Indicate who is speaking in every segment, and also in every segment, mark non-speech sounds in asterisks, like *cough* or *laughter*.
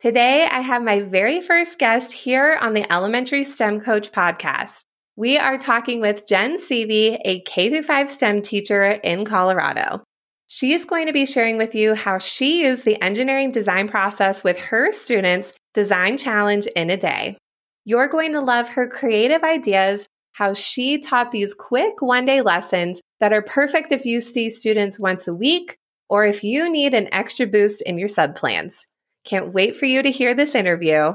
Speaker 1: Today, I have my very first guest here on the Elementary STEM Coach podcast. We are talking with Jen Sevy, a K 5 STEM teacher in Colorado. She is going to be sharing with you how she used the engineering design process with her students' design challenge in a day. You're going to love her creative ideas, how she taught these quick one day lessons that are perfect if you see students once a week or if you need an extra boost in your sub plans. Can't wait for you to hear this interview.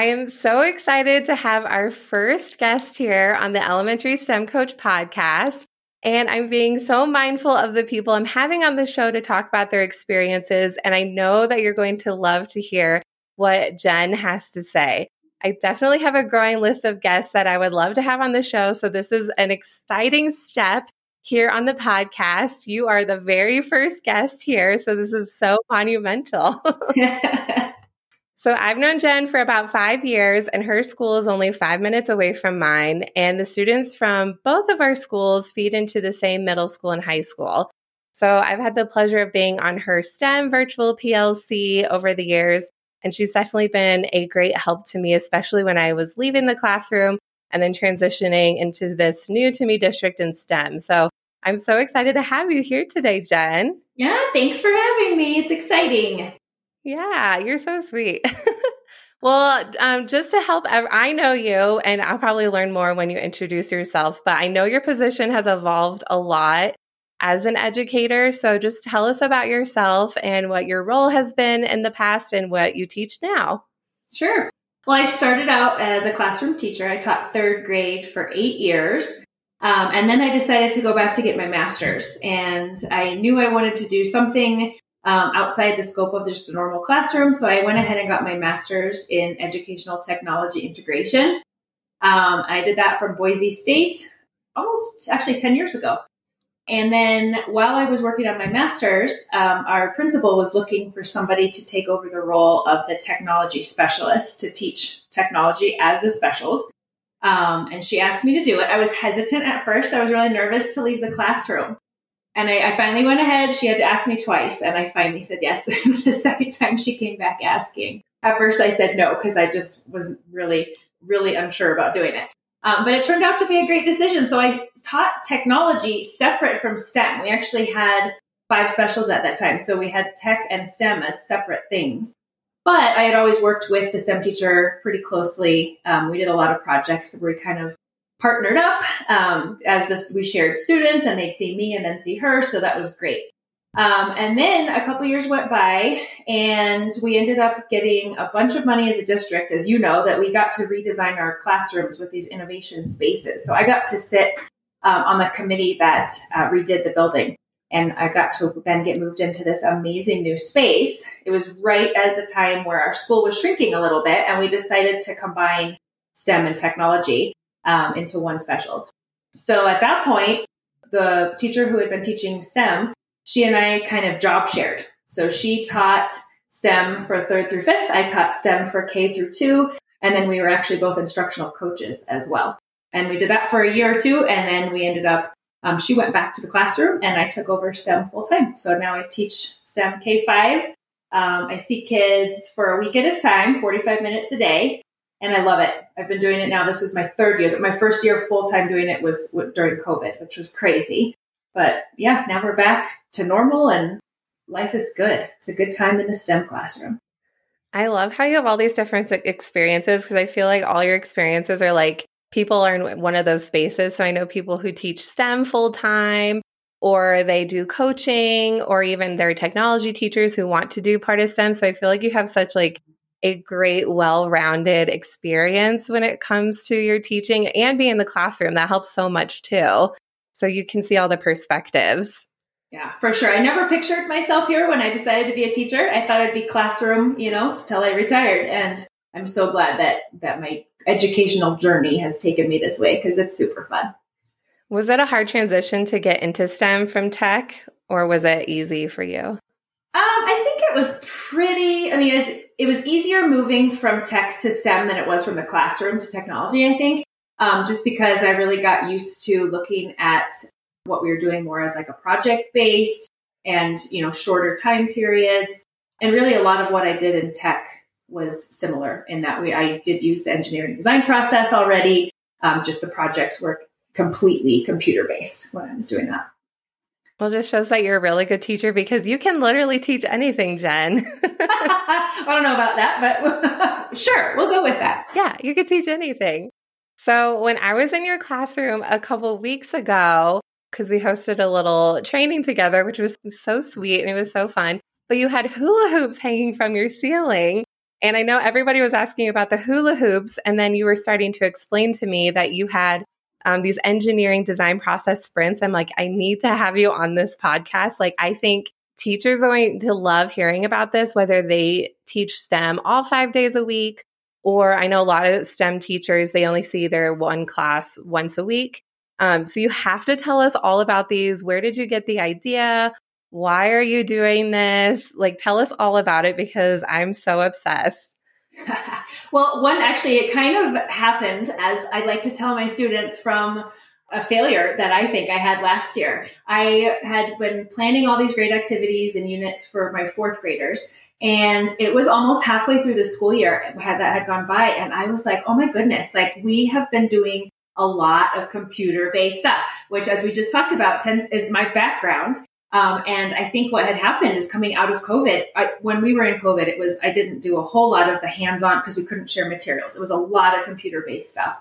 Speaker 1: I am so excited to have our first guest here on the Elementary STEM Coach podcast. And I'm being so mindful of the people I'm having on the show to talk about their experiences. And I know that you're going to love to hear what Jen has to say. I definitely have a growing list of guests that I would love to have on the show. So this is an exciting step here on the podcast. You are the very first guest here. So this is so monumental. *laughs* *laughs* So I've known Jen for about five years, and her school is only five minutes away from mine. And the students from both of our schools feed into the same middle school and high school. So I've had the pleasure of being on her STEM virtual PLC over the years. And she's definitely been a great help to me, especially when I was leaving the classroom and then transitioning into this new to me district in STEM. So I'm so excited to have you here today, Jen.
Speaker 2: Yeah, thanks for having me. It's exciting.
Speaker 1: Yeah, you're so sweet. *laughs* well, um, just to help, I know you, and I'll probably learn more when you introduce yourself, but I know your position has evolved a lot as an educator. So just tell us about yourself and what your role has been in the past and what you teach now.
Speaker 2: Sure. Well, I started out as a classroom teacher. I taught third grade for eight years. Um, and then I decided to go back to get my master's. And I knew I wanted to do something um, outside the scope of just a normal classroom. So I went ahead and got my master's in educational technology integration. Um, I did that from Boise State almost actually 10 years ago. And then while I was working on my master's, um, our principal was looking for somebody to take over the role of the technology specialist to teach technology as the specials. Um, and she asked me to do it. I was hesitant at first. I was really nervous to leave the classroom. And I, I, finally went ahead. She had to ask me twice, and I finally said yes. *laughs* the second time she came back asking. At first, I said no because I just was really, really unsure about doing it. Um, but it turned out to be a great decision. So I taught technology separate from STEM. We actually had five specials at that time. So we had tech and STEM as separate things. But I had always worked with the STEM teacher pretty closely. Um, we did a lot of projects where we kind of partnered up um, as this, we shared students and they'd see me and then see her. So that was great. Um, and then a couple years went by and we ended up getting a bunch of money as a district, as you know, that we got to redesign our classrooms with these innovation spaces. So I got to sit um, on the committee that uh, redid the building. And I got to then get moved into this amazing new space. It was right at the time where our school was shrinking a little bit, and we decided to combine STEM and technology um, into one specials. So at that point, the teacher who had been teaching STEM, she and I kind of job shared. So she taught STEM for third through fifth. I taught STEM for K through two. And then we were actually both instructional coaches as well. And we did that for a year or two. And then we ended up, um, she went back to the classroom and I took over STEM full time. So now I teach STEM K 5. Um, I see kids for a week at a time, 45 minutes a day and I love it. I've been doing it now. This is my third year. My first year full time doing it was during COVID, which was crazy. But yeah, now we're back to normal and life is good. It's a good time in the STEM classroom.
Speaker 1: I love how you have all these different experiences because I feel like all your experiences are like people are in one of those spaces. So I know people who teach STEM full time or they do coaching or even they're technology teachers who want to do part of STEM. So I feel like you have such like a great, well rounded experience when it comes to your teaching and being in the classroom. That helps so much too. So you can see all the perspectives.
Speaker 2: Yeah, for sure. I never pictured myself here when I decided to be a teacher. I thought I'd be classroom, you know, till I retired. And I'm so glad that that my educational journey has taken me this way because it's super fun.
Speaker 1: Was it a hard transition to get into STEM from tech, or was it easy for you? Um,
Speaker 2: I think it was pretty. I mean, it was, it was easier moving from tech to STEM than it was from the classroom to technology. I think, um, just because I really got used to looking at what we were doing more as like a project based and you know shorter time periods, and really a lot of what I did in tech was similar in that we I did use the engineering design process already. Um, just the projects were completely computer based when I was doing that.
Speaker 1: Well, just shows that you're a really good teacher because you can literally teach anything, Jen. *laughs* *laughs*
Speaker 2: I don't know about that, but *laughs* sure, we'll go with that.
Speaker 1: Yeah, you could teach anything. So, when I was in your classroom a couple weeks ago, because we hosted a little training together, which was so sweet and it was so fun, but you had hula hoops hanging from your ceiling. And I know everybody was asking about the hula hoops. And then you were starting to explain to me that you had um, these engineering design process sprints. I'm like, I need to have you on this podcast. Like, I think teachers are going to love hearing about this, whether they teach STEM all five days a week, or I know a lot of STEM teachers, they only see their one class once a week. Um, so you have to tell us all about these. Where did you get the idea? Why are you doing this? Like, tell us all about it because I'm so obsessed. *laughs*
Speaker 2: well, one actually, it kind of happened as I like to tell my students from a failure that I think I had last year. I had been planning all these great activities and units for my fourth graders. And it was almost halfway through the school year that had gone by. And I was like, oh my goodness, like we have been doing a lot of computer based stuff, which, as we just talked about, tends is my background. Um, and I think what had happened is coming out of COVID, I, when we were in COVID, it was, I didn't do a whole lot of the hands on because we couldn't share materials. It was a lot of computer based stuff.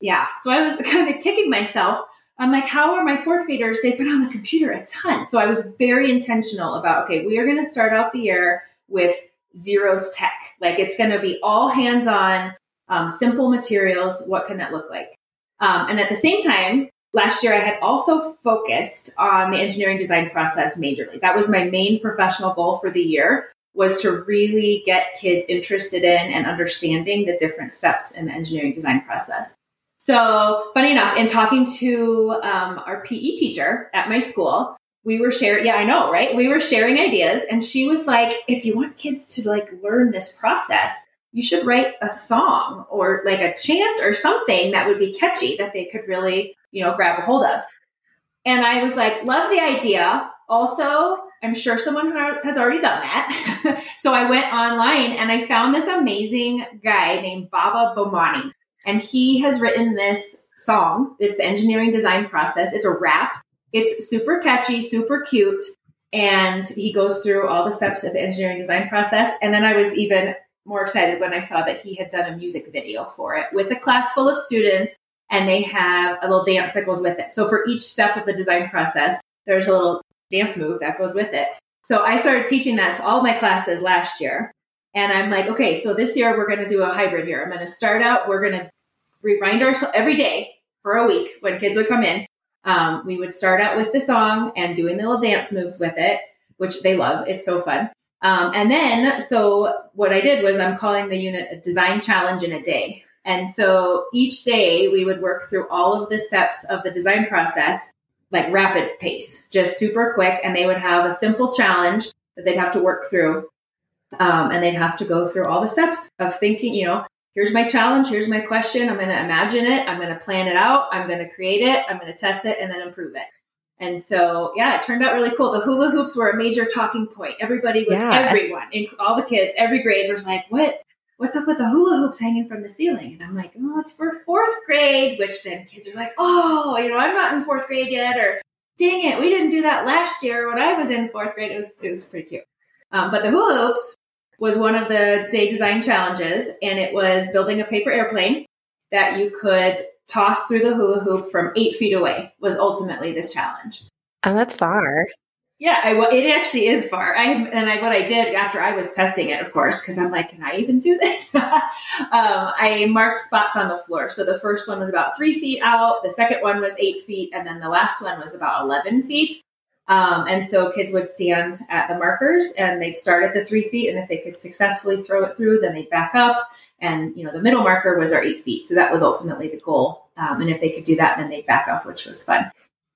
Speaker 2: Yeah. So I was *laughs* kind of kicking myself. I'm like, how are my fourth graders? They've been on the computer a ton. So I was very intentional about, okay, we are going to start out the year with zero tech. Like it's going to be all hands on, um, simple materials. What can that look like? Um, and at the same time, last year I had also focused on the engineering design process majorly. That was my main professional goal for the year was to really get kids interested in and understanding the different steps in the engineering design process. So, funny enough, in talking to um, our PE teacher at my school, we were sharing. Yeah, I know, right? We were sharing ideas, and she was like, "If you want kids to like learn this process, you should write a song or like a chant or something that would be catchy that they could really you know, grab a hold of. And I was like, love the idea. Also, I'm sure someone has already done that. *laughs* so I went online and I found this amazing guy named Baba Bomani. And he has written this song. It's the engineering design process. It's a rap. It's super catchy, super cute. And he goes through all the steps of the engineering design process. And then I was even more excited when I saw that he had done a music video for it with a class full of students and they have a little dance that goes with it. So for each step of the design process, there's a little dance move that goes with it. So I started teaching that to all my classes last year. And I'm like, okay, so this year we're going to do a hybrid year. I'm going to start out, we're going to remind ourselves every day for a week when kids would come in. Um, we would start out with the song and doing the little dance moves with it, which they love. It's so fun. Um, and then, so what I did was I'm calling the unit a design challenge in a day. And so each day we would work through all of the steps of the design process, like rapid pace, just super quick. And they would have a simple challenge that they'd have to work through. Um, and they'd have to go through all the steps of thinking, you know, here's my challenge, here's my question. I'm going to imagine it, I'm going to plan it out, I'm going to create it, I'm going to test it, and then improve it. And so, yeah, it turned out really cool. The hula hoops were a major talking point. Everybody, with yeah. everyone, all the kids, every grade was like, "What? what's up with the hula hoops hanging from the ceiling? And I'm like, oh, it's for fourth grade, which then kids are like, oh, you know, I'm not in fourth grade yet, or dang it, we didn't do that last year when I was in fourth grade. It was, it was pretty cute. Um, but the hula hoops was one of the day design challenges, and it was building a paper airplane that you could toss through the hula hoop from eight feet away was ultimately the challenge.
Speaker 1: Oh, that's far.
Speaker 2: Yeah, I, it actually is far. I and I what I did after I was testing it, of course, because I'm like, can I even do this? *laughs* um, I marked spots on the floor. So the first one was about three feet out, the second one was eight feet, and then the last one was about eleven feet. Um, and so kids would stand at the markers and they'd start at the three feet. And if they could successfully throw it through, then they'd back up. And, you know, the middle marker was our eight feet. So that was ultimately the goal. Um, and if they could do that, then they'd back up, which was fun.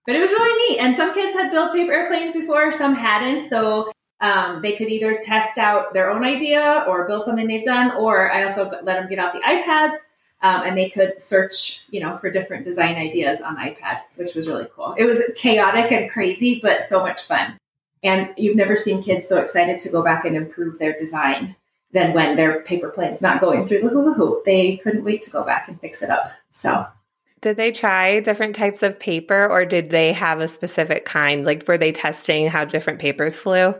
Speaker 2: But it was really neat. And some kids had built paper airplanes before, some hadn't. So um, they could either test out their own idea or build something they've done, or I also let them get out the iPads um, and they could search, you know, for different design ideas on iPad, which was really cool. It was chaotic and crazy, but so much fun. And you've never seen kids so excited to go back and improve their design than when their paper plane's not going through the hula hoop. They couldn't wait to go back and fix it up. So
Speaker 1: did they try different types of paper or did they have a specific kind? Like, were they testing how different papers flew?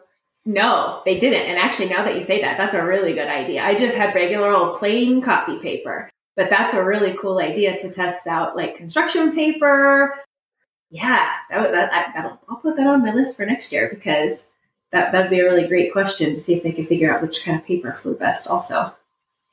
Speaker 2: No, they didn't. And actually, now that you say that, that's a really good idea. I just had regular old plain copy paper, but that's a really cool idea to test out like construction paper. Yeah, that, that, I, I'll put that on my list for next year because that that'd be a really great question to see if they could figure out which kind of paper flew best. Also,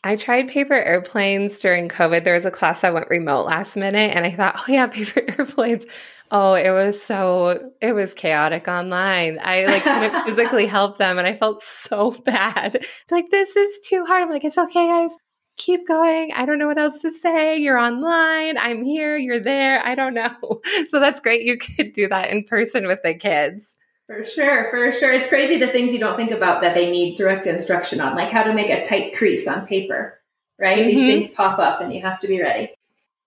Speaker 1: I tried paper airplanes during COVID. There was a class that went remote last minute, and I thought, oh yeah, *laughs* paper airplanes. Oh, it was so it was chaotic online. I like couldn't *laughs* physically help them, and I felt so bad. *laughs* Like this is too hard. I'm like, it's okay, guys. Keep going. I don't know what else to say. You're online. I'm here. You're there. I don't know. So that's great. You could do that in person with the kids.
Speaker 2: For sure, for sure. It's crazy the things you don't think about that they need direct instruction on, like how to make a tight crease on paper, right? Mm-hmm. These things pop up and you have to be ready.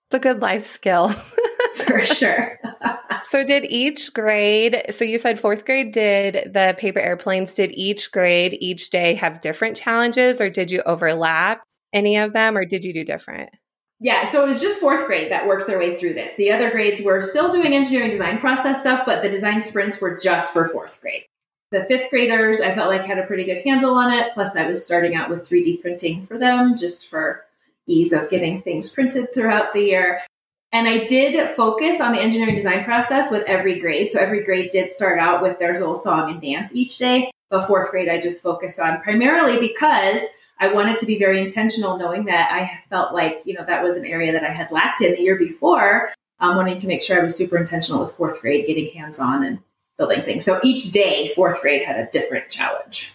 Speaker 1: It's a good life skill. *laughs*
Speaker 2: for sure.
Speaker 1: so, did each grade, so you said fourth grade did the paper airplanes, did each grade each day have different challenges or did you overlap any of them or did you do different?
Speaker 2: Yeah, so it was just fourth grade that worked their way through this. The other grades were still doing engineering design process stuff, but the design sprints were just for fourth grade. The fifth graders, I felt like had a pretty good handle on it. Plus, I was starting out with 3D printing for them just for ease of getting things printed throughout the year. And I did focus on the engineering design process with every grade. So every grade did start out with their little song and dance each day. But fourth grade, I just focused on primarily because I wanted to be very intentional, knowing that I felt like, you know, that was an area that I had lacked in the year before, um, wanting to make sure I was super intentional with fourth grade, getting hands on and building things. So each day, fourth grade had a different challenge.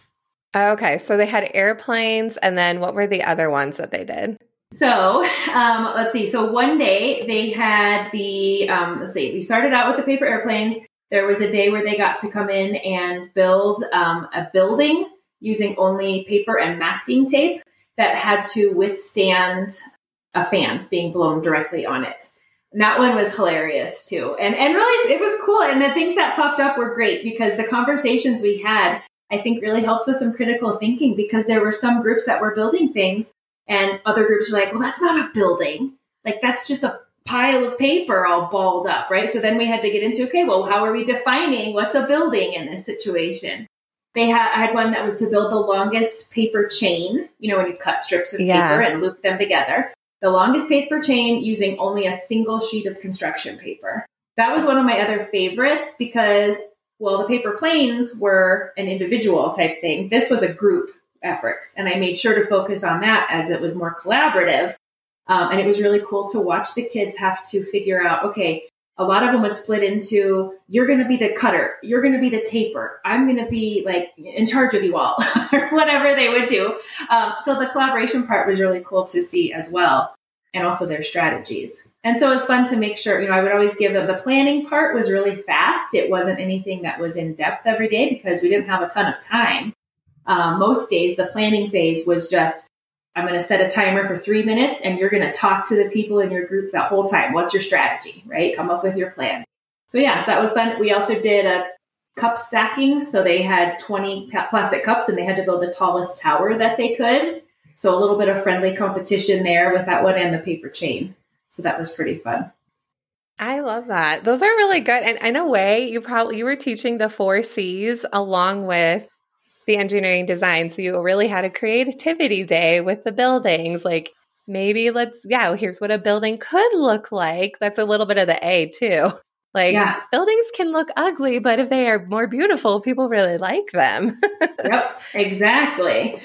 Speaker 1: Okay. So they had airplanes, and then what were the other ones that they did?
Speaker 2: So um, let's see. So one day they had the, um, let's see, we started out with the paper airplanes. There was a day where they got to come in and build um, a building using only paper and masking tape that had to withstand a fan being blown directly on it. And that one was hilarious too. And and really it was cool. And the things that popped up were great because the conversations we had, I think really helped with some critical thinking because there were some groups that were building things and other groups were like, well, that's not a building. Like that's just a pile of paper all balled up, right? So then we had to get into, okay, well, how are we defining what's a building in this situation? They had I had one that was to build the longest paper chain. You know, when you cut strips of yeah. paper and loop them together, the longest paper chain using only a single sheet of construction paper. That was one of my other favorites because, well, the paper planes were an individual type thing. This was a group effort, and I made sure to focus on that as it was more collaborative. Um, and it was really cool to watch the kids have to figure out, okay, a lot of them would split into you're going to be the cutter. You're going to be the taper. I'm going to be like in charge of you all *laughs* or whatever they would do. Um, so the collaboration part was really cool to see as well and also their strategies. And so it's fun to make sure you know i would always give them the planning part was really fast. It wasn't anything that was in depth every day because we didn't have a ton of time. Um, most days the planning phase was just I'm going to set a timer for three minutes and you're going to talk to the people in your group that whole time. What's your strategy, right? Come up with your plan. So, yes, yeah, so that was fun. We also did a cup stacking. So they had 20 plastic cups and they had to build the tallest tower that they could. So a little bit of friendly competition there with that one and the paper chain. So that was pretty fun.
Speaker 1: I love that. Those are really good. And in a way, you probably you were teaching the four C's along with the engineering design. So you really had a creativity day with the buildings. Like maybe let's, yeah, here's what a building could look like. That's a little bit of the A too. Like yeah. buildings can look ugly, but if they are more beautiful, people really like them. *laughs*
Speaker 2: yep, exactly.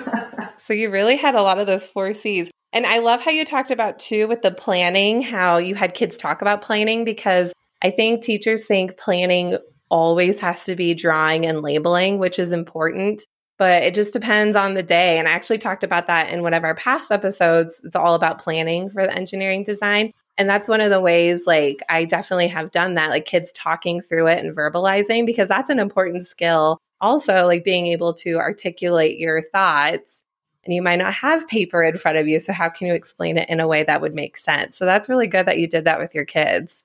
Speaker 2: *laughs*
Speaker 1: so you really had a lot of those four C's. And I love how you talked about too with the planning, how you had kids talk about planning because I think teachers think planning always has to be drawing and labeling, which is important. But it just depends on the day. And I actually talked about that in one of our past episodes. It's all about planning for the engineering design. And that's one of the ways, like, I definitely have done that, like kids talking through it and verbalizing, because that's an important skill. Also, like being able to articulate your thoughts. And you might not have paper in front of you. So, how can you explain it in a way that would make sense? So, that's really good that you did that with your kids.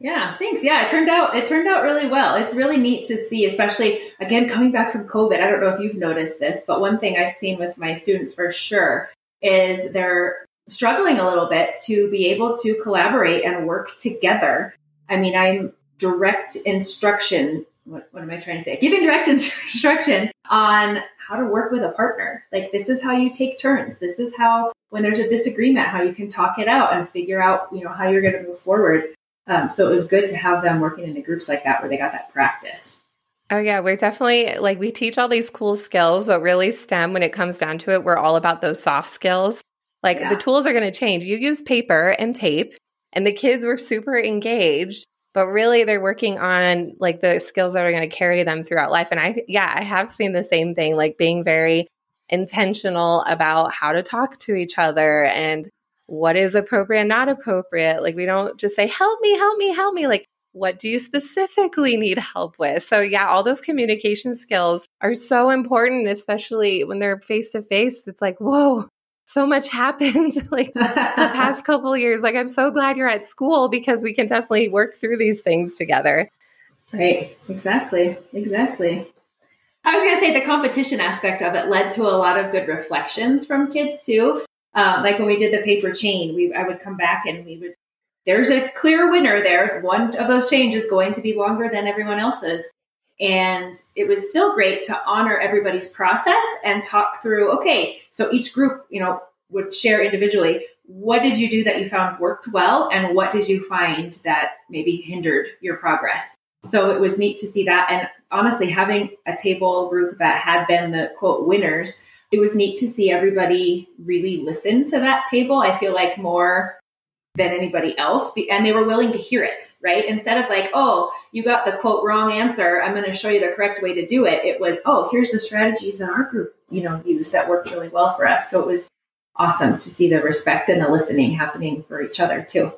Speaker 2: Yeah, thanks. Yeah, it turned out it turned out really well. It's really neat to see, especially again coming back from COVID. I don't know if you've noticed this, but one thing I've seen with my students for sure is they're struggling a little bit to be able to collaborate and work together. I mean, I'm direct instruction. What, what am I trying to say? Giving direct *laughs* instructions on how to work with a partner. Like, this is how you take turns. This is how, when there's a disagreement, how you can talk it out and figure out, you know, how you're going to move forward. Um, so it was good to have them working in the groups like that where they got that practice.
Speaker 1: Oh, yeah. We're definitely like we teach all these cool skills, but really, STEM, when it comes down to it, we're all about those soft skills like yeah. the tools are going to change. You use paper and tape, and the kids were super engaged, but really they're working on like the skills that are going to carry them throughout life. And I, yeah, I have seen the same thing, like being very intentional about how to talk to each other and what is appropriate and not appropriate. Like we don't just say, help me, help me, help me. Like, what do you specifically need help with? So, yeah, all those communication skills are so important, especially when they're face to face. It's like, whoa, so much *laughs* happened like *laughs* the past couple years. Like I'm so glad you're at school because we can definitely work through these things together.
Speaker 2: Right. Exactly. Exactly. I was going to say the competition aspect of it led to a lot of good reflections from kids too. Um, like when we did the paper chain, we I would come back and we would. There's a clear winner there. One of those chains is going to be longer than everyone else's. And it was still great to honor everybody's process and talk through, okay, so each group, you know, would share individually, what did you do that you found worked well? And what did you find that maybe hindered your progress? So it was neat to see that. And honestly, having a table group that had been the quote winners, it was neat to see everybody really listen to that table. I feel like more than anybody else and they were willing to hear it right instead of like oh you got the quote wrong answer i'm going to show you the correct way to do it it was oh here's the strategies that our group you know used that worked really well for us so it was awesome to see the respect and the listening happening for each other too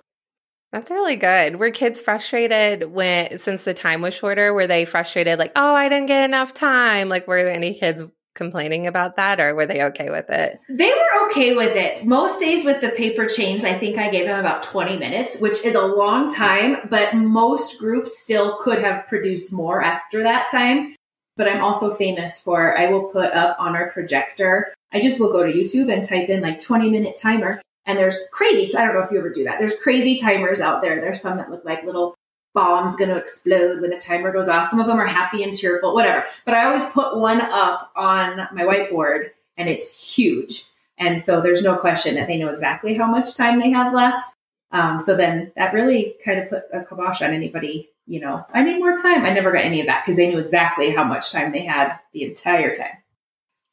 Speaker 1: that's really good. Were kids frustrated when since the time was shorter? Were they frustrated like, "Oh, I didn't get enough time"? Like were there any kids complaining about that or were they okay with it?
Speaker 2: They were okay with it. Most days with the paper chains, I think I gave them about 20 minutes, which is a long time, but most groups still could have produced more after that time. But I'm also famous for I will put up on our projector. I just will go to YouTube and type in like 20 minute timer. And there's crazy, I don't know if you ever do that. There's crazy timers out there. There's some that look like little bomb's going to explode when the timer goes off. Some of them are happy and cheerful, whatever. But I always put one up on my whiteboard and it's huge. And so there's no question that they know exactly how much time they have left. Um, so then that really kind of put a kibosh on anybody, you know, I need more time. I never got any of that because they knew exactly how much time they had the entire time.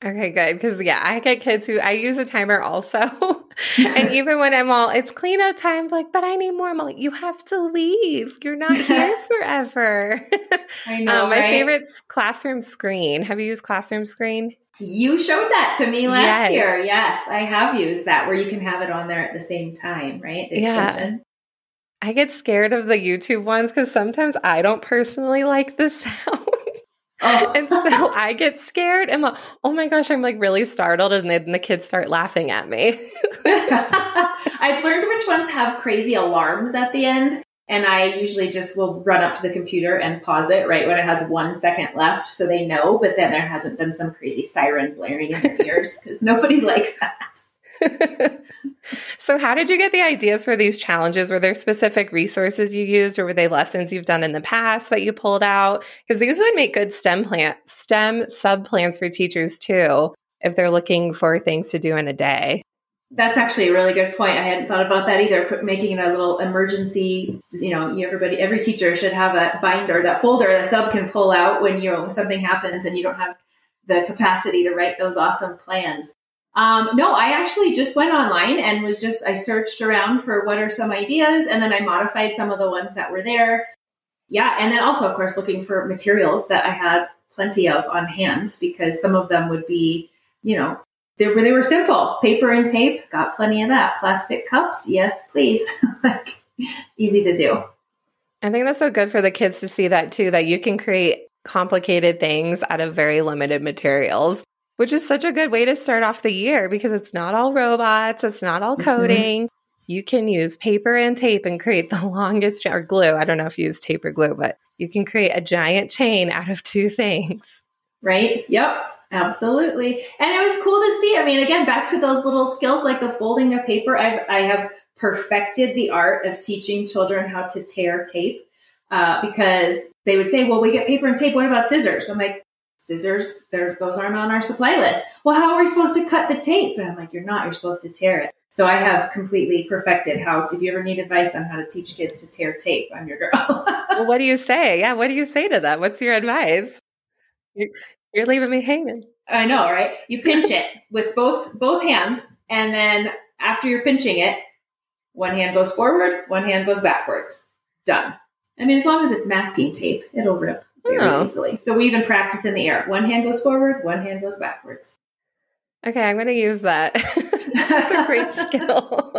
Speaker 1: Okay, good. Because yeah, I get kids who I use a timer also. *laughs* and even when I'm all, it's cleanup time, like, but I need more. I'm like, you have to leave. You're not *laughs* here forever. I *laughs* know. um, my right? favorite's classroom screen. Have you used classroom screen?
Speaker 2: You showed that to me last yes. year. Yes, I have used that where you can have it on there at the same time, right? The
Speaker 1: yeah. Extension. I get scared of the YouTube ones because sometimes I don't personally like the sound. Oh. and so *laughs* I get scared and like, oh my gosh, I'm like really startled. And then the kids start laughing at me. *laughs*
Speaker 2: I've learned which ones have crazy alarms at the end. And I usually just will run up to the computer and pause it right when it has one second left so they know. But then there hasn't been some crazy siren blaring in their ears because nobody *laughs* likes that. *laughs*
Speaker 1: so, how did you get the ideas for these challenges? Were there specific resources you used, or were they lessons you've done in the past that you pulled out? Because these would make good STEM plan STEM sub plans for teachers too, if they're looking for things to do in a day.
Speaker 2: That's actually a really good point. I hadn't thought about that either. Making it a little emergency, you know, everybody, every teacher should have a binder, that folder that sub can pull out when you know something happens and you don't have the capacity to write those awesome plans. Um, no, I actually just went online and was just, I searched around for what are some ideas and then I modified some of the ones that were there. yeah, and then also, of course, looking for materials that I had plenty of on hand because some of them would be, you know, they were, they were simple paper and tape, got plenty of that. Plastic cups, yes, please. *laughs* like, easy to do.
Speaker 1: I think that's so good for the kids to see that too, that you can create complicated things out of very limited materials, which is such a good way to start off the year because it's not all robots, it's not all mm-hmm. coding. Mm-hmm. You can use paper and tape and create *laughs* the longest or glue. I don't know if you use tape or glue, but you can create a giant chain out of two things.
Speaker 2: Right? Yep. Absolutely. And it was cool to see. I mean, again, back to those little skills like the folding of paper. I've, I have perfected the art of teaching children how to tear tape uh, because they would say, well, we get paper and tape. What about scissors? I'm like, scissors, there's, those aren't on our supply list. Well, how are we supposed to cut the tape? And I'm like, you're not, you're supposed to tear it. So I have completely perfected how to, if you ever need advice on how to teach kids to tear tape, I'm your girl. *laughs*
Speaker 1: well, what do you say? Yeah. What do you say to them? What's your advice? You're, you're leaving me hanging.
Speaker 2: I know, right? You pinch it with both, both hands. And then after you're pinching it, one hand goes forward, one hand goes backwards. Done. I mean, as long as it's masking tape, it'll rip very oh. easily. So we even practice in the air. One hand goes forward, one hand goes backwards.
Speaker 1: Okay, I'm going to use that. *laughs* That's a great *laughs* skill.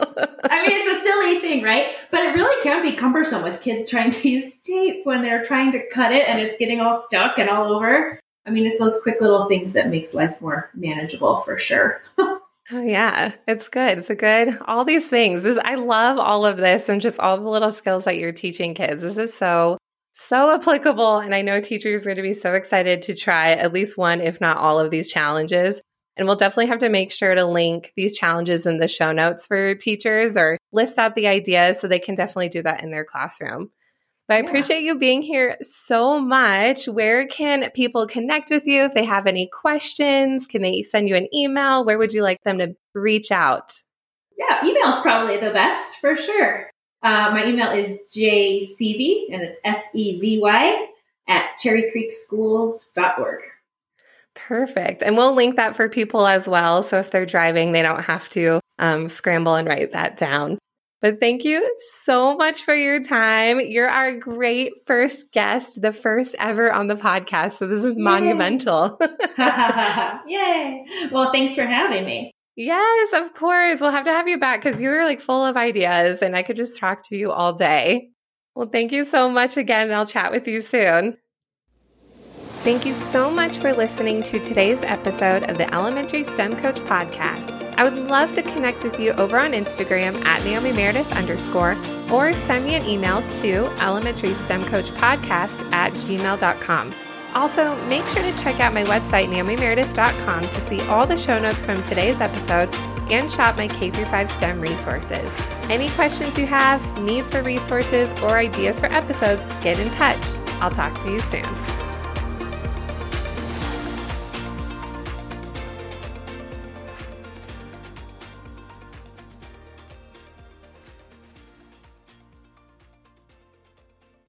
Speaker 2: I mean, it's a silly thing, right? But it really can be cumbersome with kids trying to use tape when they're trying to cut it and it's getting all stuck and all over. I mean, it's those quick little things that makes life more manageable for sure. *laughs*
Speaker 1: Oh yeah, it's good. It's a good all these things. This I love all of this and just all the little skills that you're teaching kids. This is so so applicable and I know teachers are going to be so excited to try at least one if not all of these challenges. And we'll definitely have to make sure to link these challenges in the show notes for teachers or list out the ideas so they can definitely do that in their classroom. But I yeah. appreciate you being here so much. Where can people connect with you if they have any questions? Can they send you an email? Where would you like them to reach out?
Speaker 2: Yeah, email is probably the best for sure. Uh, my email is jsevy, and it's S E V Y, at cherrycreekschools.org.
Speaker 1: Perfect. And we'll link that for people as well. So if they're driving, they don't have to um, scramble and write that down. But thank you so much for your time. You're our great first guest, the first ever on the podcast. So this is Yay. monumental. *laughs* *laughs*
Speaker 2: Yay. Well, thanks for having me.
Speaker 1: Yes, of course. We'll have to have you back because you're like full of ideas and I could just talk to you all day. Well, thank you so much again. I'll chat with you soon. Thank you so much for listening to today's episode of the Elementary STEM Coach Podcast. I would love to connect with you over on Instagram at Naomi Meredith underscore or send me an email to elementary STEM Coach Podcast at gmail.com. Also, make sure to check out my website, naomimeredith.com, to see all the show notes from today's episode and shop my K 5 STEM resources. Any questions you have, needs for resources, or ideas for episodes, get in touch. I'll talk to you soon.